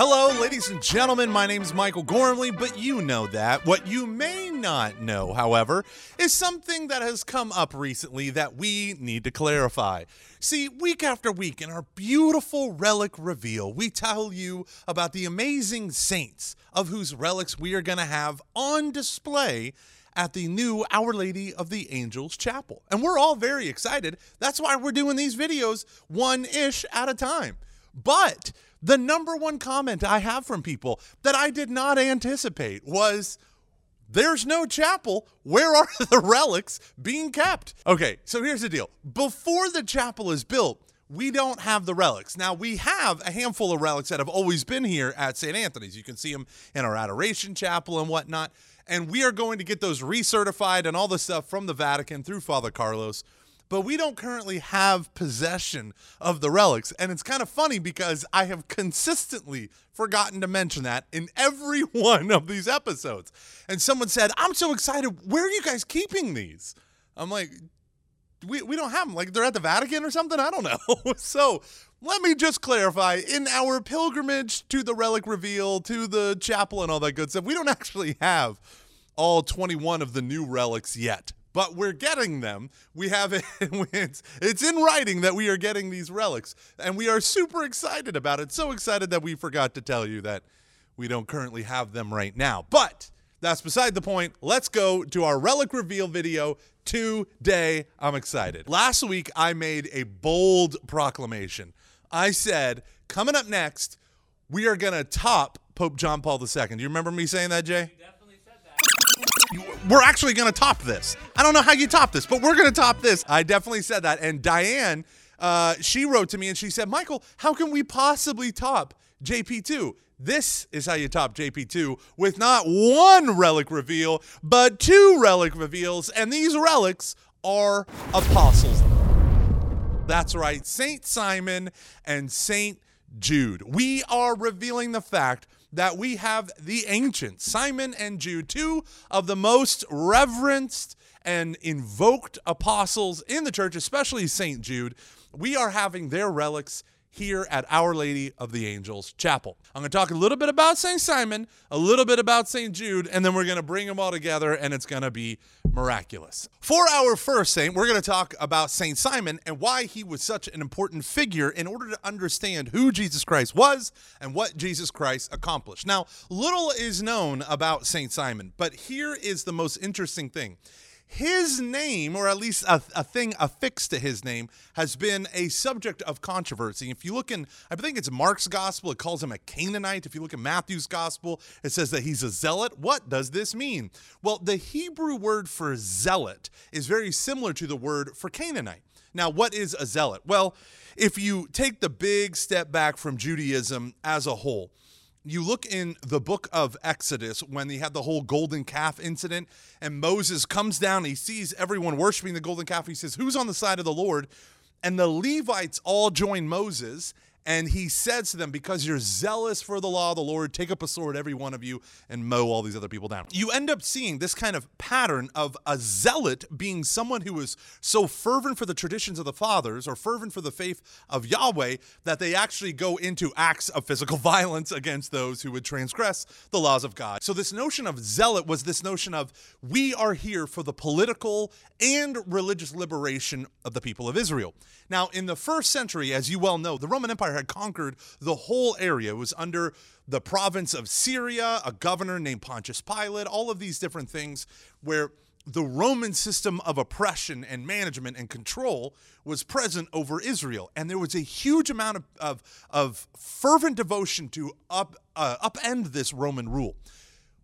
Hello, ladies and gentlemen. My name is Michael Gormley, but you know that. What you may not know, however, is something that has come up recently that we need to clarify. See, week after week in our beautiful relic reveal, we tell you about the amazing saints of whose relics we are going to have on display at the new Our Lady of the Angels Chapel. And we're all very excited. That's why we're doing these videos one ish at a time. But the number one comment I have from people that I did not anticipate was there's no chapel. Where are the relics being kept? Okay, so here's the deal. Before the chapel is built, we don't have the relics. Now, we have a handful of relics that have always been here at St. Anthony's. You can see them in our Adoration Chapel and whatnot. And we are going to get those recertified and all the stuff from the Vatican through Father Carlos but we don't currently have possession of the relics. And it's kind of funny because I have consistently forgotten to mention that in every one of these episodes. And someone said, I'm so excited. Where are you guys keeping these? I'm like, we, we don't have them. Like they're at the Vatican or something? I don't know. so let me just clarify in our pilgrimage to the relic reveal, to the chapel, and all that good stuff, we don't actually have all 21 of the new relics yet but we're getting them. We have it, it's, in writing that we are getting these relics, and we are super excited about it. So excited that we forgot to tell you that we don't currently have them right now. But that's beside the point. Let's go to our relic reveal video today. I'm excited. Last week, I made a bold proclamation. I said, coming up next, we are going to top Pope John Paul II. Do you remember me saying that, Jay? We're actually going to top this. I don't know how you top this, but we're going to top this. I definitely said that. And Diane, uh, she wrote to me and she said, Michael, how can we possibly top JP2? This is how you top JP2 with not one relic reveal, but two relic reveals. And these relics are apostles. That's right, Saint Simon and Saint Jude. We are revealing the fact that we have the ancients, Simon and Jude, two of the most reverenced and invoked apostles in the church, especially St. Jude. We are having their relics here at Our Lady of the Angels Chapel. I'm going to talk a little bit about St. Simon, a little bit about St. Jude, and then we're going to bring them all together and it's going to be miraculous. For our first saint, we're going to talk about St. Simon and why he was such an important figure in order to understand who Jesus Christ was and what Jesus Christ accomplished. Now, little is known about St. Simon, but here is the most interesting thing his name, or at least a, a, thing affixed to his name, has been a subject of controversy. If you look in, I think it's Mark's gospel, it calls him a Canaanite. If you look at Matthew's gospel, it says that he's a zealot. What does this mean? Well, the Hebrew word for zealot is very similar to the word for Canaanite. Now, what is a zealot? Well, if you take the big step back from Judaism as a whole, you look in the book of Exodus when they had the whole golden calf incident, and Moses comes down, he sees everyone worshiping the golden calf. He says, Who's on the side of the Lord? And the Levites all join Moses, and he says to them, Because you're zealous for the law of the Lord, take up a sword, every one of you, and mow all these other people down. You end up seeing this kind of pattern of a zealot being someone who is so fervent for the traditions of the fathers or fervent for the faith of Yahweh that they actually go into acts of physical violence against those who would transgress the laws of God. So, this notion of zealot was this notion of we are here for the political and religious liberation of the people of Israel. Now, in the first century, as you well know, the Roman Empire had conquered the whole area. It was under the province of Syria, a governor named Pontius Pilate, all of these different things where the Roman system of oppression and management and control was present over Israel. And there was a huge amount of, of, of fervent devotion to up, uh, upend this Roman rule.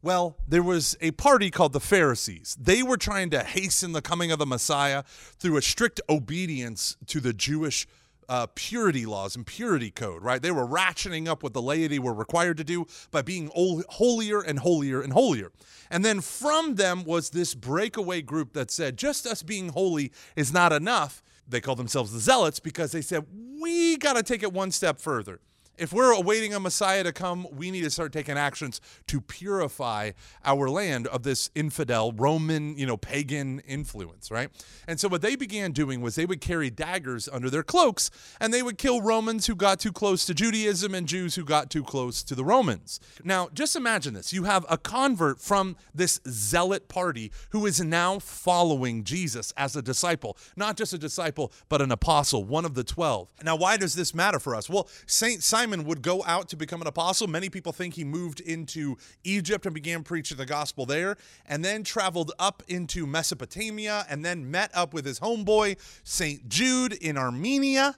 Well, there was a party called the Pharisees. They were trying to hasten the coming of the Messiah through a strict obedience to the Jewish uh, purity laws and purity code, right? They were ratcheting up what the laity were required to do by being holier and holier and holier. And then from them was this breakaway group that said, just us being holy is not enough. They called themselves the Zealots because they said, we got to take it one step further. If we're awaiting a Messiah to come, we need to start taking actions to purify our land of this infidel, Roman, you know, pagan influence, right? And so what they began doing was they would carry daggers under their cloaks and they would kill Romans who got too close to Judaism and Jews who got too close to the Romans. Now, just imagine this. You have a convert from this zealot party who is now following Jesus as a disciple, not just a disciple, but an apostle, one of the 12. Now, why does this matter for us? Well, St. Simon Simon would go out to become an apostle. Many people think he moved into Egypt and began preaching the gospel there, and then traveled up into Mesopotamia, and then met up with his homeboy, St. Jude, in Armenia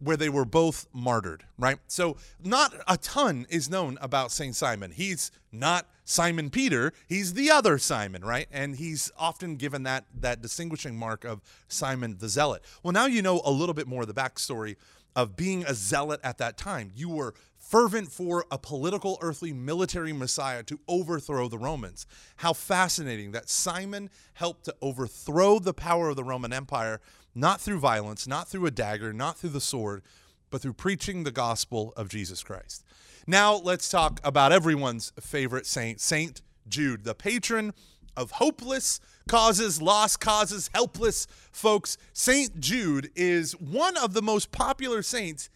where they were both martyred, right? So, not a ton is known about St. Simon. He's not Simon Peter, he's the other Simon, right? And he's often given that that distinguishing mark of Simon the Zealot. Well, now you know a little bit more of the backstory of being a zealot at that time. You were fervent for a political, earthly, military Messiah to overthrow the Romans. How fascinating that Simon helped to overthrow the power of the Roman Empire, not through violence, not through a dagger, not through the sword, but through preaching the gospel of Jesus Christ. Now, let's talk about everyone's favorite saint, Saint Jude, the patron of hopeless causes, lost causes, helpless folks. St. Jude is one of the most popular saints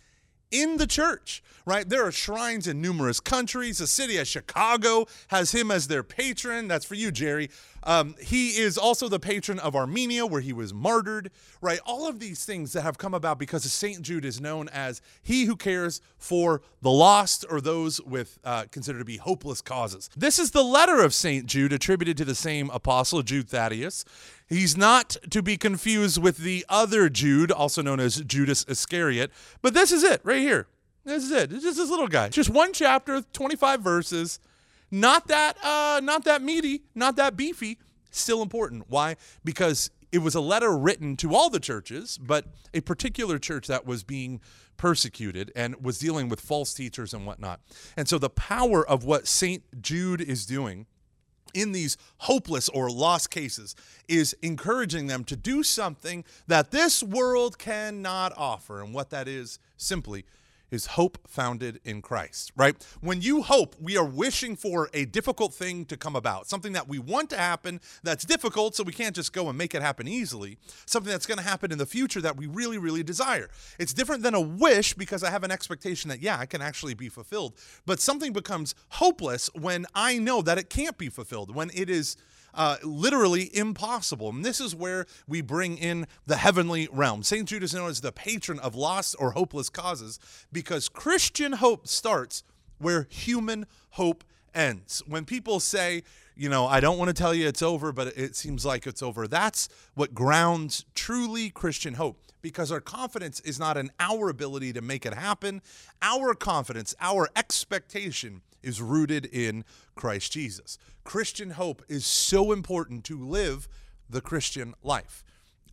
in the church, right? There are shrines in numerous countries. A city as Chicago has him as their patron. That's for you, Jerry. Um, he is also the patron of Armenia, where he was martyred, right? All of these things that have come about because St. Jude is known as he who cares for the lost or those with uh, considered to be hopeless causes. This is the letter of St. Jude attributed to the same apostle, Jude Thaddeus. He's not to be confused with the other Jude, also known as Judas Iscariot. But this is it right here. This is it. It's just this little guy. Just one chapter, 25 verses. Not that uh not that meaty, not that beefy. Still important. Why? Because it was a letter written to all the churches, but a particular church that was being persecuted and was dealing with false teachers and whatnot. And so the power of what St. Jude is doing in these hopeless or lost cases is encouraging them to do something that this world cannot offer. And what that is simply is hope founded in Christ, right? When you hope, we are wishing for a difficult thing to come about, something that we want to happen that's difficult, so we can't just go and make it happen easily, something that's going to happen in the future that we really, really desire. It's different than a wish because I have an expectation that, yeah, it can actually be fulfilled. But something becomes hopeless when I know that it can't be fulfilled, when it is uh, literally impossible. And this is where we bring in the heavenly realm. St. Jude is known as the patron of lost or hopeless causes because Christian hope starts where human hope ends. When people say, you know, I don't want to tell you it's over, but it seems like it's over, that's what grounds truly Christian hope because our confidence is not in our ability to make it happen. Our confidence, our expectation is rooted in Christ Jesus. Christian hope is so important to live the Christian life.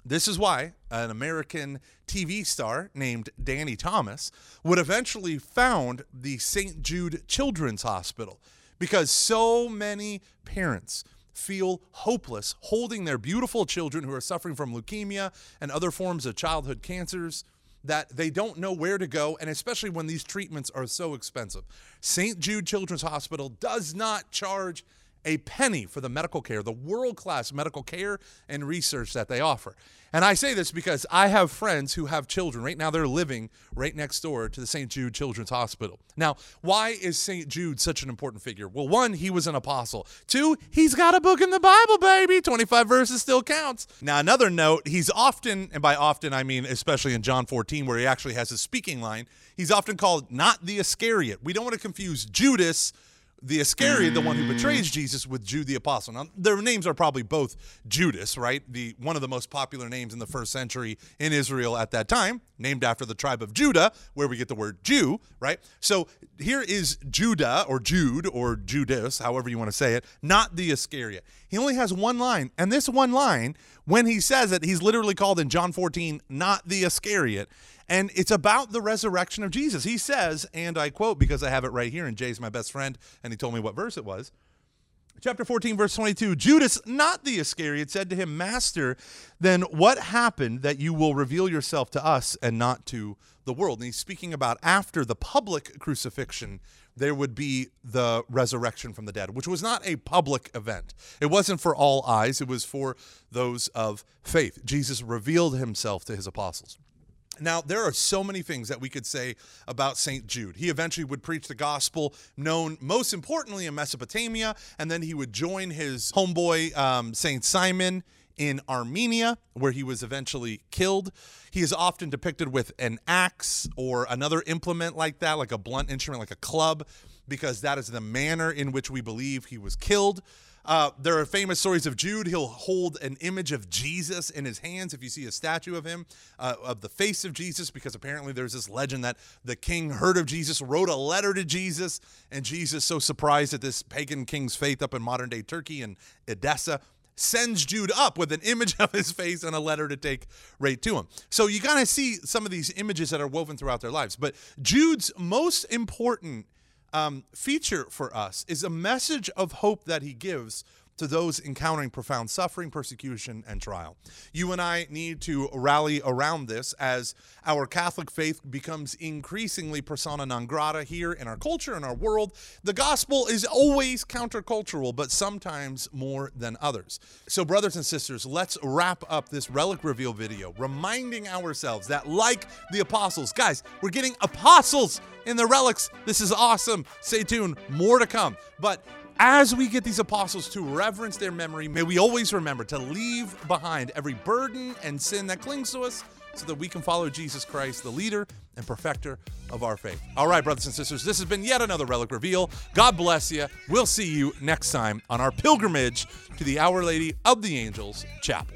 This is why an American TV star named Danny Thomas would eventually found the St. Jude Children's Hospital because so many parents feel hopeless holding their beautiful children who are suffering from leukemia and other forms of childhood cancers that they don't know where to go, and especially when these treatments are so expensive. St. Jude Children's Hospital does not charge a penny for the medical care, the world class medical care and research that they offer. And I say this because I have friends who have children. Right now, they're living right next door to the St. Jude Children's Hospital. Now, why is St. Jude such an important figure? Well, one, he was an apostle. Two, he's got a book in the Bible, baby. 25 verses still counts. Now, another note, he's often, and by often, I mean especially in John 14, where he actually has a speaking line, he's often called not the Iscariot. We don't want to confuse Judas the Iscariot, the one who betrays mm. Jesus, with Jude the apostle. Now, their names are probably both Judas, right? The one of the most popular names in the first century in Israel at that time, named after the tribe of Judah, where we get the word Jew, right? So here is Judah or Jude or Judas, however you want to say it, not the Iscariot. He only has one line, and this one line, when he says it, he's literally called in John 14, not the Iscariot. And it's about the resurrection of Jesus. He says, and I quote because I have it right here, and Jay's my best friend, and he told me what verse it was. Chapter 14, verse 22 Judas, not the Iscariot, said to him, Master, then what happened that you will reveal yourself to us and not to the world? And he's speaking about after the public crucifixion, there would be the resurrection from the dead, which was not a public event. It wasn't for all eyes, it was for those of faith. Jesus revealed himself to his apostles. Now, there are so many things that we could say about St. Jude. He eventually would preach the gospel, known most importantly in Mesopotamia, and then he would join his homeboy, um, St. Simon, in Armenia, where he was eventually killed. He is often depicted with an axe or another implement like that, like a blunt instrument, like a club, because that is the manner in which we believe he was killed. Uh, there are famous stories of Jude. He'll hold an image of Jesus in his hands. If you see a statue of him, uh, of the face of Jesus, because apparently there's this legend that the king heard of Jesus, wrote a letter to Jesus, and Jesus, so surprised at this pagan king's faith up in modern day Turkey and Edessa, sends Jude up with an image of his face and a letter to take right to him. So you kind of see some of these images that are woven throughout their lives. But Jude's most important um, feature for us is a message of hope that he gives to those encountering profound suffering, persecution, and trial. You and I need to rally around this as our Catholic faith becomes increasingly persona non grata here in our culture, in our world. The gospel is always countercultural, but sometimes more than others. So, brothers and sisters, let's wrap up this relic reveal video, reminding ourselves that, like the apostles, guys, we're getting apostles in the relics. This is awesome. Stay tuned, more to come. But as we get these apostles to reverence their memory, may we always remember to leave behind every burden and sin that clings to us so that we can follow Jesus Christ, the leader and perfecter of our faith. All right, brothers and sisters, this has been yet another Relic Reveal. God bless you. We'll see you next time on our pilgrimage to the Our Lady of the Angels Chapel.